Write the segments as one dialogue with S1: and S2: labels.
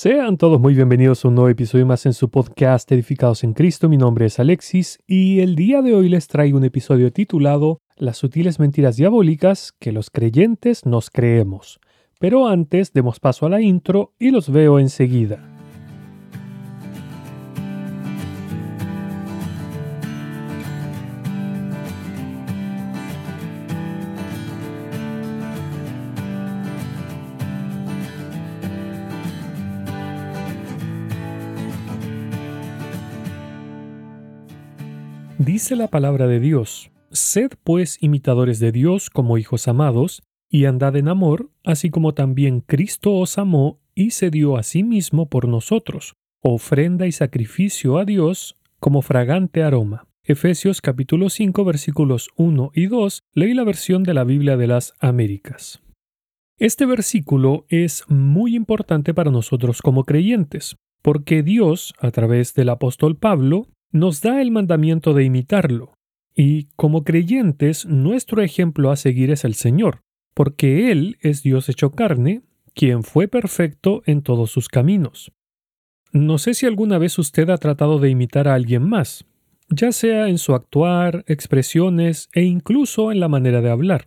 S1: Sean todos muy bienvenidos a un nuevo episodio más en su podcast Edificados en Cristo. Mi nombre es Alexis y el día de hoy les traigo un episodio titulado Las sutiles mentiras diabólicas que los creyentes nos creemos. Pero antes demos paso a la intro y los veo enseguida. Dice la palabra de Dios, Sed pues imitadores de Dios como hijos amados, y andad en amor, así como también Cristo os amó y se dio a sí mismo por nosotros, ofrenda y sacrificio a Dios como fragante aroma. Efesios capítulo 5 versículos 1 y 2, leí la versión de la Biblia de las Américas. Este versículo es muy importante para nosotros como creyentes, porque Dios, a través del apóstol Pablo, nos da el mandamiento de imitarlo. Y como creyentes, nuestro ejemplo a seguir es el Señor, porque Él es Dios hecho carne, quien fue perfecto en todos sus caminos. No sé si alguna vez usted ha tratado de imitar a alguien más, ya sea en su actuar, expresiones e incluso en la manera de hablar.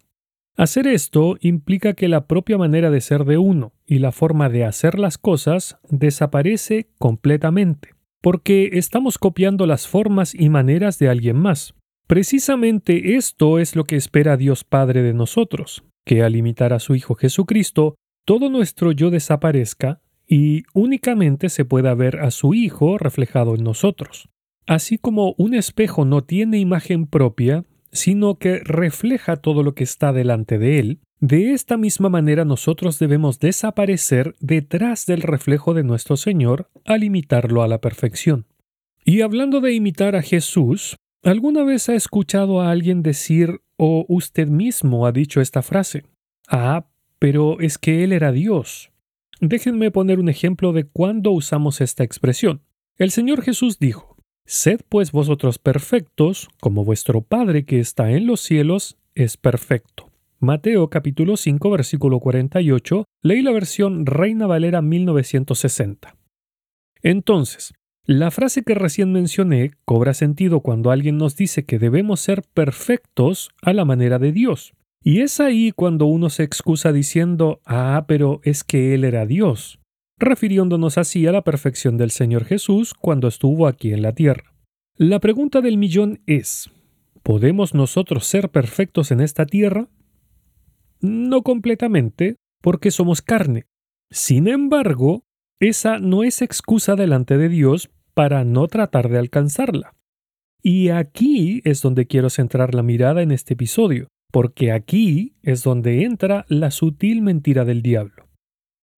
S1: Hacer esto implica que la propia manera de ser de uno y la forma de hacer las cosas desaparece completamente porque estamos copiando las formas y maneras de alguien más. Precisamente esto es lo que espera Dios Padre de nosotros, que al imitar a su Hijo Jesucristo, todo nuestro yo desaparezca y únicamente se pueda ver a su Hijo reflejado en nosotros. Así como un espejo no tiene imagen propia, sino que refleja todo lo que está delante de él, de esta misma manera nosotros debemos desaparecer detrás del reflejo de nuestro Señor al imitarlo a la perfección. Y hablando de imitar a Jesús, ¿alguna vez ha escuchado a alguien decir o usted mismo ha dicho esta frase? Ah, pero es que Él era Dios. Déjenme poner un ejemplo de cuándo usamos esta expresión. El Señor Jesús dijo, Sed pues vosotros perfectos, como vuestro Padre que está en los cielos es perfecto. Mateo capítulo 5 versículo 48, leí la versión Reina Valera 1960. Entonces, la frase que recién mencioné cobra sentido cuando alguien nos dice que debemos ser perfectos a la manera de Dios. Y es ahí cuando uno se excusa diciendo, ah, pero es que Él era Dios, refiriéndonos así a la perfección del Señor Jesús cuando estuvo aquí en la tierra. La pregunta del millón es, ¿podemos nosotros ser perfectos en esta tierra? No completamente, porque somos carne. Sin embargo, esa no es excusa delante de Dios para no tratar de alcanzarla. Y aquí es donde quiero centrar la mirada en este episodio, porque aquí es donde entra la sutil mentira del diablo.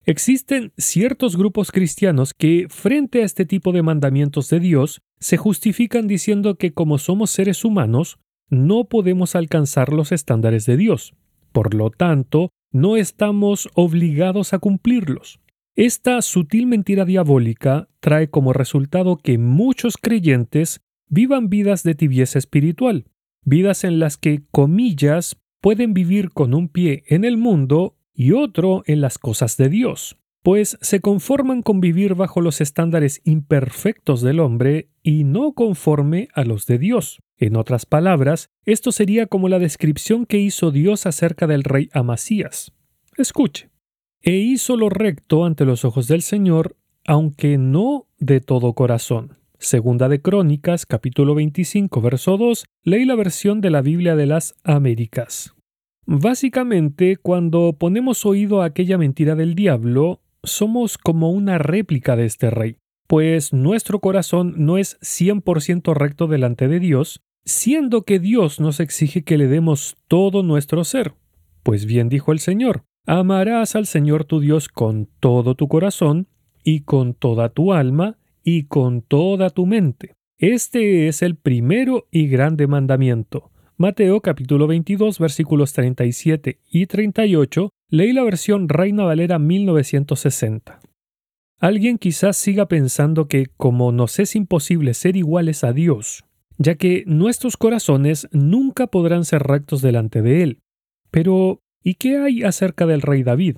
S1: Existen ciertos grupos cristianos que, frente a este tipo de mandamientos de Dios, se justifican diciendo que como somos seres humanos, no podemos alcanzar los estándares de Dios. Por lo tanto, no estamos obligados a cumplirlos. Esta sutil mentira diabólica trae como resultado que muchos creyentes vivan vidas de tibieza espiritual, vidas en las que, comillas, pueden vivir con un pie en el mundo y otro en las cosas de Dios, pues se conforman con vivir bajo los estándares imperfectos del hombre y no conforme a los de Dios. En otras palabras, esto sería como la descripción que hizo Dios acerca del rey Amasías. Escuche. E hizo lo recto ante los ojos del Señor, aunque no de todo corazón. Segunda de Crónicas, capítulo 25, verso 2, leí la versión de la Biblia de las Américas. Básicamente, cuando ponemos oído a aquella mentira del diablo, somos como una réplica de este rey pues nuestro corazón no es 100% recto delante de Dios, siendo que Dios nos exige que le demos todo nuestro ser. Pues bien dijo el Señor, amarás al Señor tu Dios con todo tu corazón, y con toda tu alma, y con toda tu mente. Este es el primero y grande mandamiento. Mateo capítulo 22 versículos 37 y 38, leí la versión Reina Valera 1960. Alguien quizás siga pensando que como nos es imposible ser iguales a Dios, ya que nuestros corazones nunca podrán ser rectos delante de Él. Pero, ¿y qué hay acerca del rey David?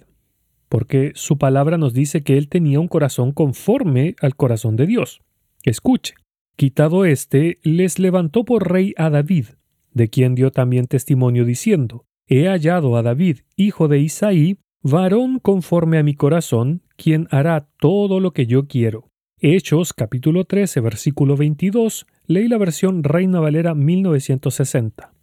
S1: porque su palabra nos dice que él tenía un corazón conforme al corazón de Dios. Escuche, quitado éste, les levantó por rey a David, de quien dio también testimonio diciendo, He hallado a David, hijo de Isaí, varón conforme a mi corazón, quien hará todo lo que yo quiero. Hechos capítulo 13 versículo 22, leí la versión Reina Valera 1960.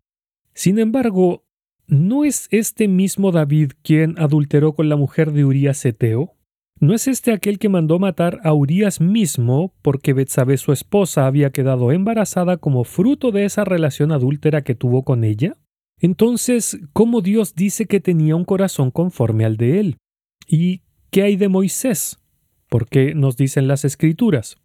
S1: Sin embargo, ¿no es este mismo David quien adulteró con la mujer de Urías Eteo? ¿No es este aquel que mandó matar a Urías mismo porque Betsabé su esposa había quedado embarazada como fruto de esa relación adúltera que tuvo con ella? Entonces, ¿cómo Dios dice que tenía un corazón conforme al de él? ¿Y qué hay de Moisés? Porque nos dicen las escrituras.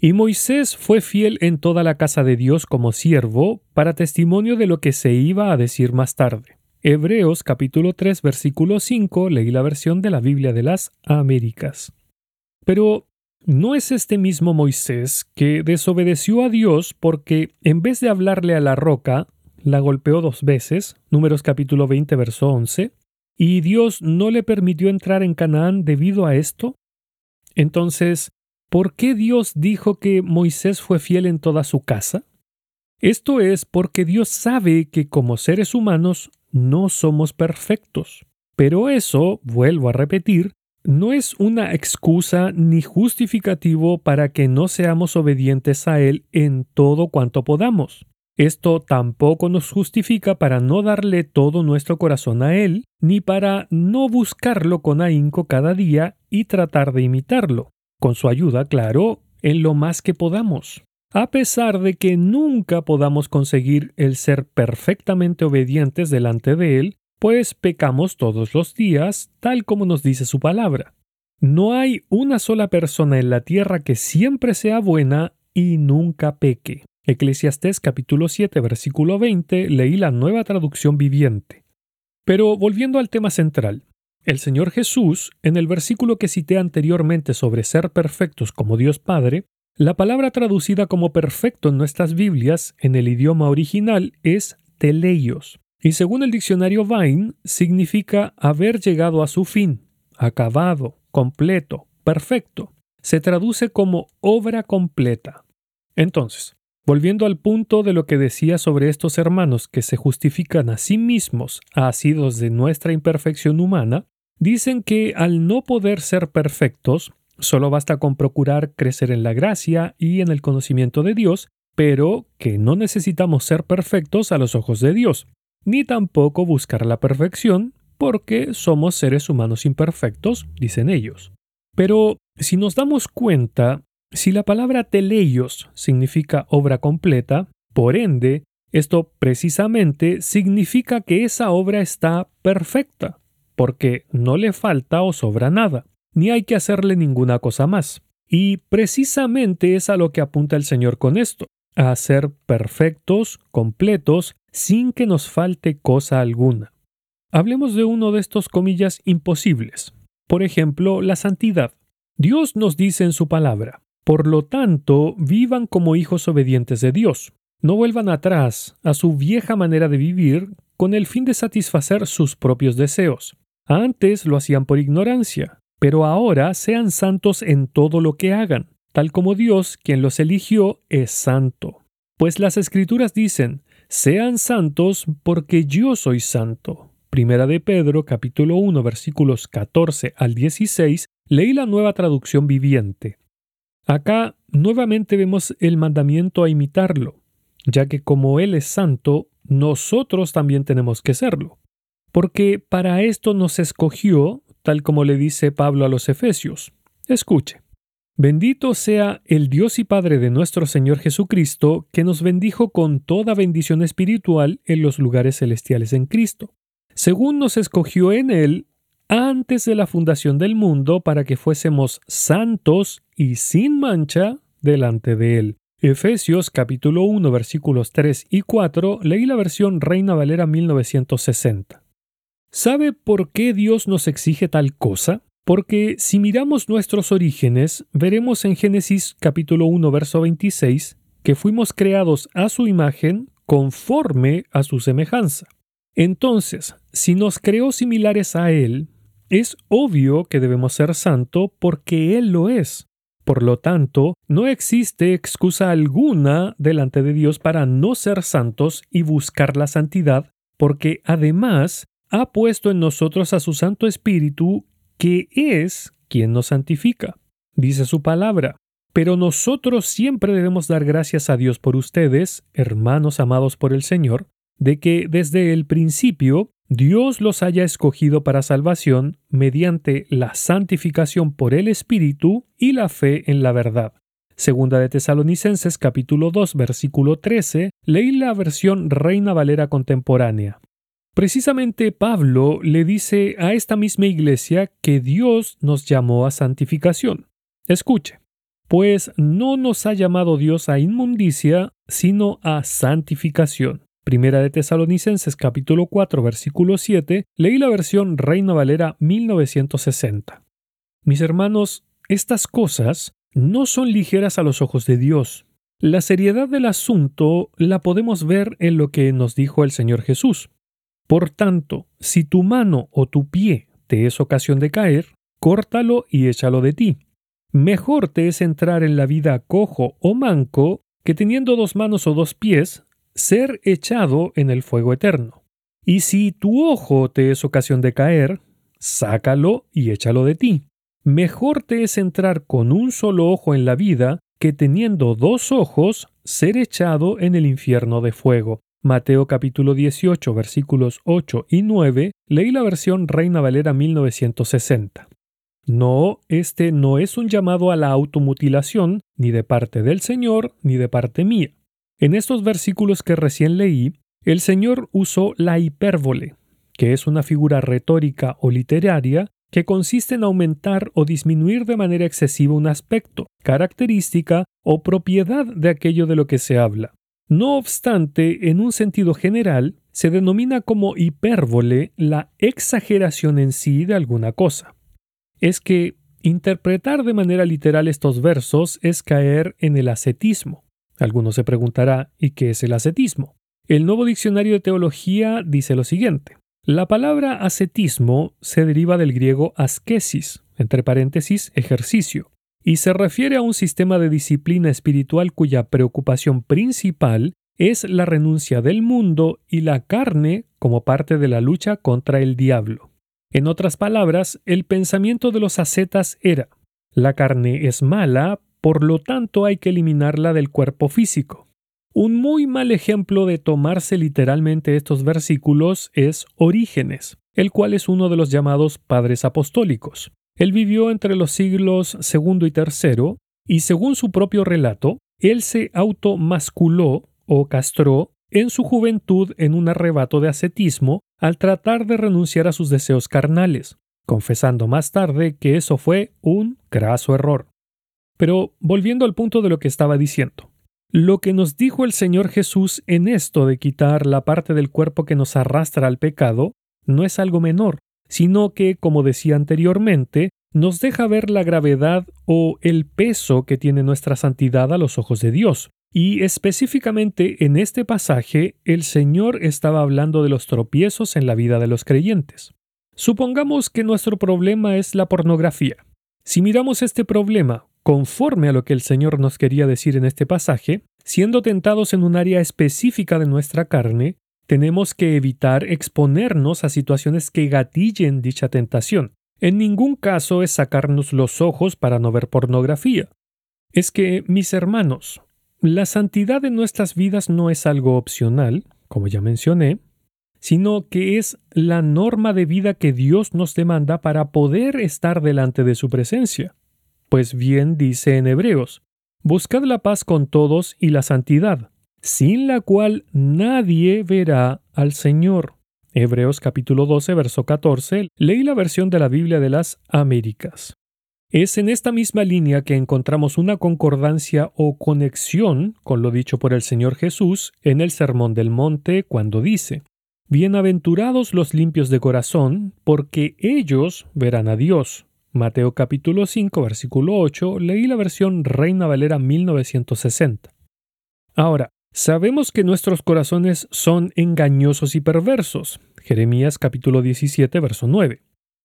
S1: Y Moisés fue fiel en toda la casa de Dios como siervo, para testimonio de lo que se iba a decir más tarde. Hebreos capítulo 3 versículo 5 leí la versión de la Biblia de las Américas. Pero ¿no es este mismo Moisés que desobedeció a Dios porque en vez de hablarle a la roca, la golpeó dos veces, números capítulo 20 verso 11, y Dios no le permitió entrar en Canaán debido a esto? Entonces, ¿por qué Dios dijo que Moisés fue fiel en toda su casa? Esto es porque Dios sabe que como seres humanos no somos perfectos. Pero eso, vuelvo a repetir, no es una excusa ni justificativo para que no seamos obedientes a Él en todo cuanto podamos. Esto tampoco nos justifica para no darle todo nuestro corazón a Él, ni para no buscarlo con ahínco cada día y tratar de imitarlo, con su ayuda, claro, en lo más que podamos a pesar de que nunca podamos conseguir el ser perfectamente obedientes delante de Él, pues pecamos todos los días, tal como nos dice su palabra. No hay una sola persona en la tierra que siempre sea buena y nunca peque. Eclesiastés capítulo 7 versículo 20 leí la nueva traducción viviente. Pero volviendo al tema central, el Señor Jesús, en el versículo que cité anteriormente sobre ser perfectos como Dios Padre, la palabra traducida como perfecto en nuestras Biblias en el idioma original es teleios, y según el diccionario Vine significa haber llegado a su fin, acabado, completo, perfecto. Se traduce como obra completa. Entonces, volviendo al punto de lo que decía sobre estos hermanos que se justifican a sí mismos asidos de nuestra imperfección humana, dicen que al no poder ser perfectos, Solo basta con procurar crecer en la gracia y en el conocimiento de Dios, pero que no necesitamos ser perfectos a los ojos de Dios, ni tampoco buscar la perfección, porque somos seres humanos imperfectos, dicen ellos. Pero si nos damos cuenta, si la palabra teleios significa obra completa, por ende, esto precisamente significa que esa obra está perfecta, porque no le falta o sobra nada ni hay que hacerle ninguna cosa más. Y precisamente es a lo que apunta el Señor con esto, a ser perfectos, completos, sin que nos falte cosa alguna. Hablemos de uno de estos comillas imposibles. Por ejemplo, la santidad. Dios nos dice en su palabra, por lo tanto, vivan como hijos obedientes de Dios. No vuelvan atrás a su vieja manera de vivir con el fin de satisfacer sus propios deseos. Antes lo hacían por ignorancia, pero ahora sean santos en todo lo que hagan, tal como Dios, quien los eligió, es santo. Pues las escrituras dicen, sean santos porque yo soy santo. Primera de Pedro capítulo 1 versículos 14 al 16, leí la nueva traducción viviente. Acá nuevamente vemos el mandamiento a imitarlo, ya que como Él es santo, nosotros también tenemos que serlo. Porque para esto nos escogió tal como le dice Pablo a los Efesios. Escuche. Bendito sea el Dios y Padre de nuestro Señor Jesucristo, que nos bendijo con toda bendición espiritual en los lugares celestiales en Cristo, según nos escogió en Él antes de la fundación del mundo para que fuésemos santos y sin mancha delante de Él. Efesios capítulo 1 versículos 3 y 4 leí la versión Reina Valera 1960. ¿Sabe por qué Dios nos exige tal cosa? Porque si miramos nuestros orígenes, veremos en Génesis capítulo 1 verso 26 que fuimos creados a su imagen conforme a su semejanza. Entonces, si nos creó similares a Él, es obvio que debemos ser santo porque Él lo es. Por lo tanto, no existe excusa alguna delante de Dios para no ser santos y buscar la santidad, porque además ha puesto en nosotros a su Santo Espíritu, que es quien nos santifica. Dice su palabra. Pero nosotros siempre debemos dar gracias a Dios por ustedes, hermanos amados por el Señor, de que desde el principio Dios los haya escogido para salvación mediante la santificación por el Espíritu y la fe en la verdad. Segunda de Tesalonicenses capítulo 2 versículo 13, leí la versión Reina Valera contemporánea. Precisamente Pablo le dice a esta misma iglesia que Dios nos llamó a santificación. Escuche, pues no nos ha llamado Dios a inmundicia, sino a santificación. Primera de Tesalonicenses capítulo 4 versículo 7, leí la versión Reina Valera 1960. Mis hermanos, estas cosas no son ligeras a los ojos de Dios. La seriedad del asunto la podemos ver en lo que nos dijo el Señor Jesús. Por tanto, si tu mano o tu pie te es ocasión de caer, córtalo y échalo de ti. Mejor te es entrar en la vida cojo o manco que teniendo dos manos o dos pies, ser echado en el fuego eterno. Y si tu ojo te es ocasión de caer, sácalo y échalo de ti. Mejor te es entrar con un solo ojo en la vida que teniendo dos ojos ser echado en el infierno de fuego. Mateo capítulo 18 versículos 8 y 9, leí la versión Reina Valera 1960. No, este no es un llamado a la automutilación, ni de parte del Señor, ni de parte mía. En estos versículos que recién leí, el Señor usó la hipérbole, que es una figura retórica o literaria que consiste en aumentar o disminuir de manera excesiva un aspecto, característica o propiedad de aquello de lo que se habla. No obstante, en un sentido general, se denomina como hipérbole la exageración en sí de alguna cosa. Es que interpretar de manera literal estos versos es caer en el ascetismo. Alguno se preguntará, ¿y qué es el ascetismo? El nuevo diccionario de teología dice lo siguiente. La palabra ascetismo se deriva del griego askesis, entre paréntesis, ejercicio, y se refiere a un sistema de disciplina espiritual cuya preocupación principal es la renuncia del mundo y la carne como parte de la lucha contra el diablo. En otras palabras, el pensamiento de los ascetas era la carne es mala, por lo tanto hay que eliminarla del cuerpo físico. Un muy mal ejemplo de tomarse literalmente estos versículos es Orígenes, el cual es uno de los llamados padres apostólicos. Él vivió entre los siglos II y III, y según su propio relato, él se automasculó o castró en su juventud en un arrebato de ascetismo al tratar de renunciar a sus deseos carnales, confesando más tarde que eso fue un graso error. Pero volviendo al punto de lo que estaba diciendo, lo que nos dijo el Señor Jesús en esto de quitar la parte del cuerpo que nos arrastra al pecado no es algo menor, sino que, como decía anteriormente, nos deja ver la gravedad o el peso que tiene nuestra santidad a los ojos de Dios. Y específicamente en este pasaje el Señor estaba hablando de los tropiezos en la vida de los creyentes. Supongamos que nuestro problema es la pornografía. Si miramos este problema conforme a lo que el Señor nos quería decir en este pasaje, siendo tentados en un área específica de nuestra carne, tenemos que evitar exponernos a situaciones que gatillen dicha tentación. En ningún caso es sacarnos los ojos para no ver pornografía. Es que, mis hermanos, la santidad de nuestras vidas no es algo opcional, como ya mencioné, sino que es la norma de vida que Dios nos demanda para poder estar delante de su presencia. Pues bien dice en Hebreos, Buscad la paz con todos y la santidad, sin la cual nadie verá al Señor. Hebreos capítulo 12, verso 14, leí la versión de la Biblia de las Américas. Es en esta misma línea que encontramos una concordancia o conexión con lo dicho por el Señor Jesús en el Sermón del Monte cuando dice, Bienaventurados los limpios de corazón, porque ellos verán a Dios. Mateo capítulo 5, versículo 8, leí la versión Reina Valera 1960. Ahora, Sabemos que nuestros corazones son engañosos y perversos. Jeremías capítulo 17, verso 9.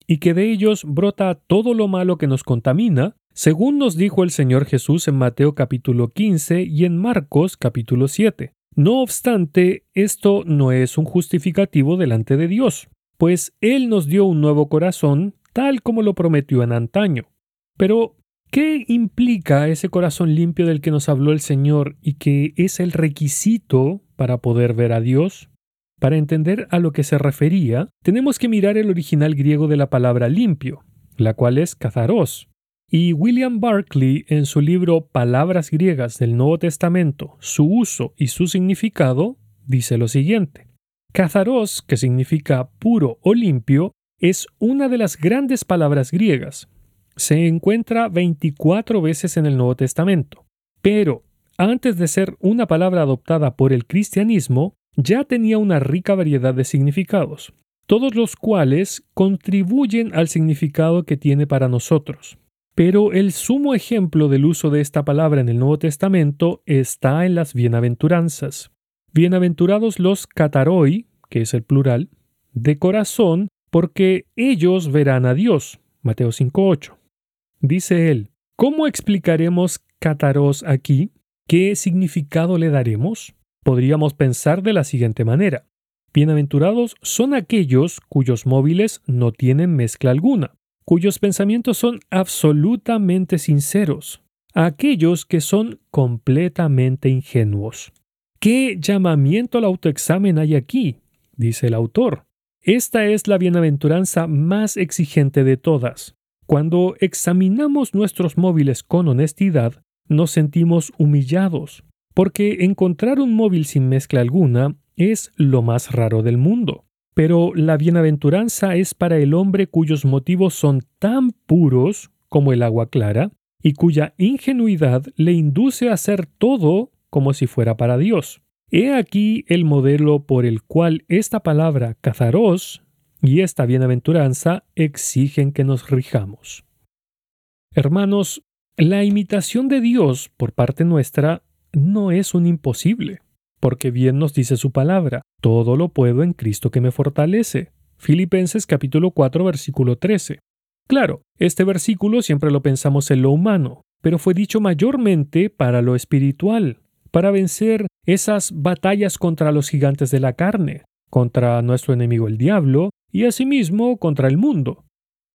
S1: y que de ellos brota todo lo malo que nos contamina, según nos dijo el Señor Jesús en Mateo capítulo 15 y en Marcos capítulo 7. No obstante, esto no es un justificativo delante de Dios, pues Él nos dio un nuevo corazón tal como lo prometió en antaño. Pero, ¿qué implica ese corazón limpio del que nos habló el Señor y que es el requisito para poder ver a Dios? Para entender a lo que se refería, tenemos que mirar el original griego de la palabra limpio, la cual es katharos, y William Barclay, en su libro Palabras griegas del Nuevo Testamento, su uso y su significado, dice lo siguiente. Katharos, que significa puro o limpio, es una de las grandes palabras griegas. Se encuentra 24 veces en el Nuevo Testamento. Pero, antes de ser una palabra adoptada por el cristianismo, ya tenía una rica variedad de significados, todos los cuales contribuyen al significado que tiene para nosotros. Pero el sumo ejemplo del uso de esta palabra en el Nuevo Testamento está en las bienaventuranzas. Bienaventurados los cataroi, que es el plural, de corazón, porque ellos verán a Dios. Mateo 5.8. Dice él, ¿cómo explicaremos cataros aquí? ¿Qué significado le daremos? Podríamos pensar de la siguiente manera. Bienaventurados son aquellos cuyos móviles no tienen mezcla alguna, cuyos pensamientos son absolutamente sinceros, aquellos que son completamente ingenuos. ¿Qué llamamiento al autoexamen hay aquí? dice el autor. Esta es la bienaventuranza más exigente de todas. Cuando examinamos nuestros móviles con honestidad, nos sentimos humillados, porque encontrar un móvil sin mezcla alguna es lo más raro del mundo. Pero la bienaventuranza es para el hombre cuyos motivos son tan puros como el agua clara, y cuya ingenuidad le induce a hacer todo como si fuera para Dios. He aquí el modelo por el cual esta palabra cazaros y esta bienaventuranza exigen que nos rijamos. Hermanos, la imitación de Dios por parte nuestra no es un imposible porque bien nos dice su palabra, todo lo puedo en Cristo que me fortalece. Filipenses capítulo 4 versículo 13. Claro, este versículo siempre lo pensamos en lo humano, pero fue dicho mayormente para lo espiritual, para vencer esas batallas contra los gigantes de la carne, contra nuestro enemigo el diablo y asimismo contra el mundo.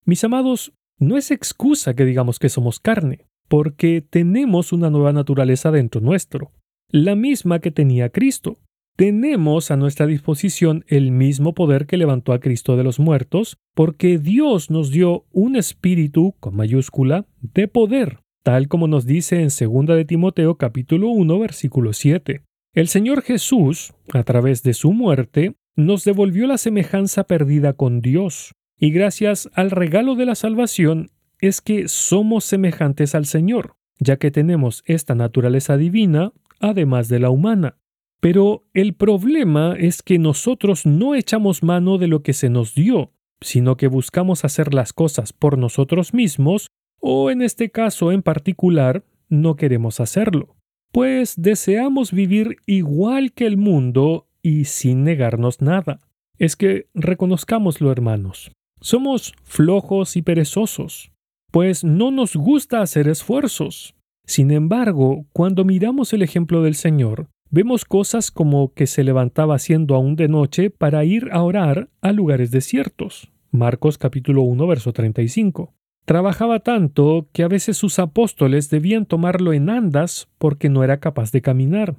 S1: Mis amados, no es excusa que digamos que somos carne, porque tenemos una nueva naturaleza dentro nuestro la misma que tenía Cristo. Tenemos a nuestra disposición el mismo poder que levantó a Cristo de los muertos, porque Dios nos dio un espíritu, con mayúscula, de poder, tal como nos dice en 2 de Timoteo capítulo 1 versículo 7. El Señor Jesús, a través de su muerte, nos devolvió la semejanza perdida con Dios, y gracias al regalo de la salvación es que somos semejantes al Señor, ya que tenemos esta naturaleza divina además de la humana. Pero el problema es que nosotros no echamos mano de lo que se nos dio, sino que buscamos hacer las cosas por nosotros mismos, o en este caso en particular, no queremos hacerlo, pues deseamos vivir igual que el mundo y sin negarnos nada. Es que reconozcámoslo, hermanos. Somos flojos y perezosos, pues no nos gusta hacer esfuerzos. Sin embargo, cuando miramos el ejemplo del Señor, vemos cosas como que se levantaba siendo aún de noche para ir a orar a lugares desiertos. Marcos capítulo 1 verso 35. Trabajaba tanto que a veces sus apóstoles debían tomarlo en andas porque no era capaz de caminar.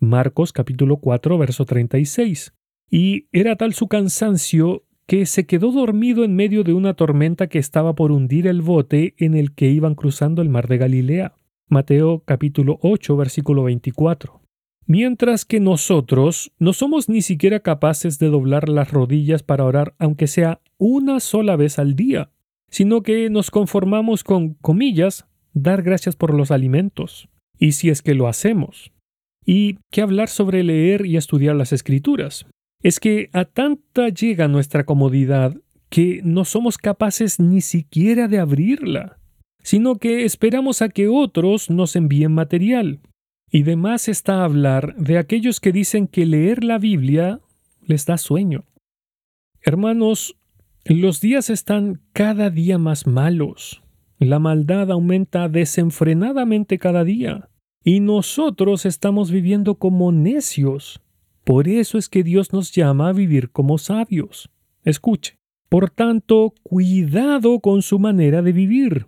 S1: Marcos capítulo 4 verso 36. Y era tal su cansancio que se quedó dormido en medio de una tormenta que estaba por hundir el bote en el que iban cruzando el mar de Galilea. Mateo capítulo 8 versículo 24. Mientras que nosotros no somos ni siquiera capaces de doblar las rodillas para orar aunque sea una sola vez al día, sino que nos conformamos con, comillas, dar gracias por los alimentos. Y si es que lo hacemos. Y qué hablar sobre leer y estudiar las escrituras. Es que a tanta llega nuestra comodidad que no somos capaces ni siquiera de abrirla sino que esperamos a que otros nos envíen material. Y de más está hablar de aquellos que dicen que leer la Biblia les da sueño. Hermanos, Los días están cada día más malos. La maldad aumenta desenfrenadamente cada día. Y nosotros estamos viviendo como necios. Por eso es que Dios nos llama a vivir como sabios. Escuche. Por tanto, cuidado con su manera de vivir.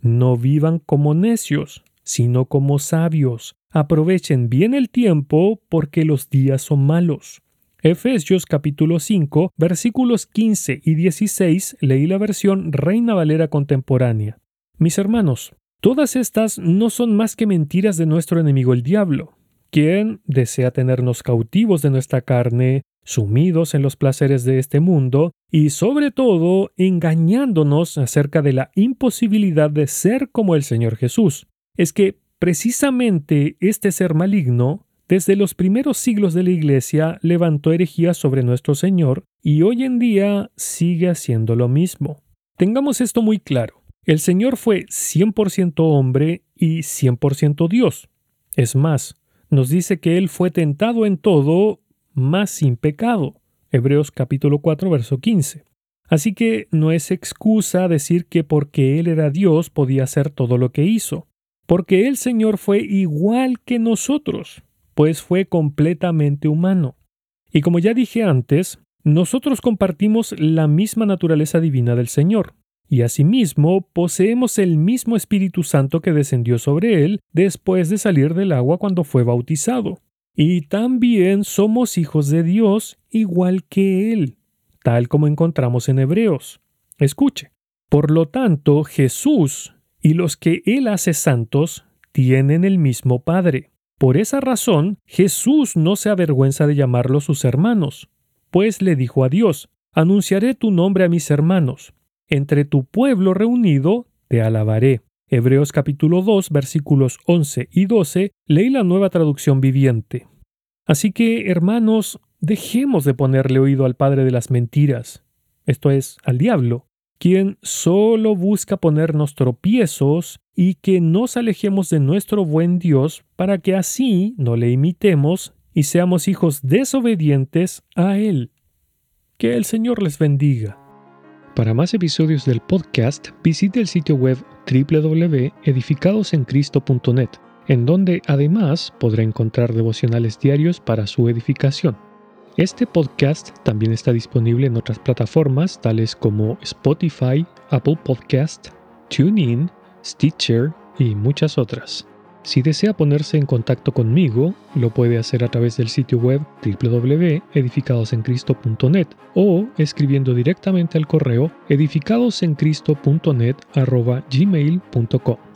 S1: No vivan como necios, sino como sabios. Aprovechen bien el tiempo porque los días son malos. Efesios capítulo 5, versículos 15 y 16 leí la versión Reina Valera contemporánea. Mis hermanos, todas estas no son más que mentiras de nuestro enemigo el diablo, quien desea tenernos cautivos de nuestra carne, sumidos en los placeres de este mundo y sobre todo engañándonos acerca de la imposibilidad de ser como el Señor Jesús. Es que precisamente este ser maligno, desde los primeros siglos de la Iglesia, levantó herejías sobre nuestro Señor y hoy en día sigue haciendo lo mismo. Tengamos esto muy claro. El Señor fue 100% hombre y 100% Dios. Es más, nos dice que Él fue tentado en todo, más sin pecado. Hebreos capítulo 4, verso 15. Así que no es excusa decir que porque Él era Dios podía hacer todo lo que hizo, porque el Señor fue igual que nosotros, pues fue completamente humano. Y como ya dije antes, nosotros compartimos la misma naturaleza divina del Señor y asimismo poseemos el mismo Espíritu Santo que descendió sobre él después de salir del agua cuando fue bautizado. Y también somos hijos de Dios igual que él, tal como encontramos en Hebreos. Escuche. Por lo tanto, Jesús y los que él hace santos tienen el mismo Padre. Por esa razón, Jesús no se avergüenza de llamarlos sus hermanos, pues le dijo a Dios, Anunciaré tu nombre a mis hermanos, entre tu pueblo reunido te alabaré. Hebreos capítulo 2 versículos 11 y 12 leí la nueva traducción viviente. Así que, hermanos, dejemos de ponerle oído al padre de las mentiras, esto es, al diablo, quien solo busca ponernos tropiezos y que nos alejemos de nuestro buen Dios para que así no le imitemos y seamos hijos desobedientes a Él. Que el Señor les bendiga. Para más episodios del podcast, visite el sitio web www.edificadosencristo.net, en donde además podrá encontrar devocionales diarios para su edificación. Este podcast también está disponible en otras plataformas tales como Spotify, Apple Podcast, TuneIn, Stitcher y muchas otras. Si desea ponerse en contacto conmigo, lo puede hacer a través del sitio web www.edificadosencristo.net o escribiendo directamente al correo edificadosencristo.net@gmail.com.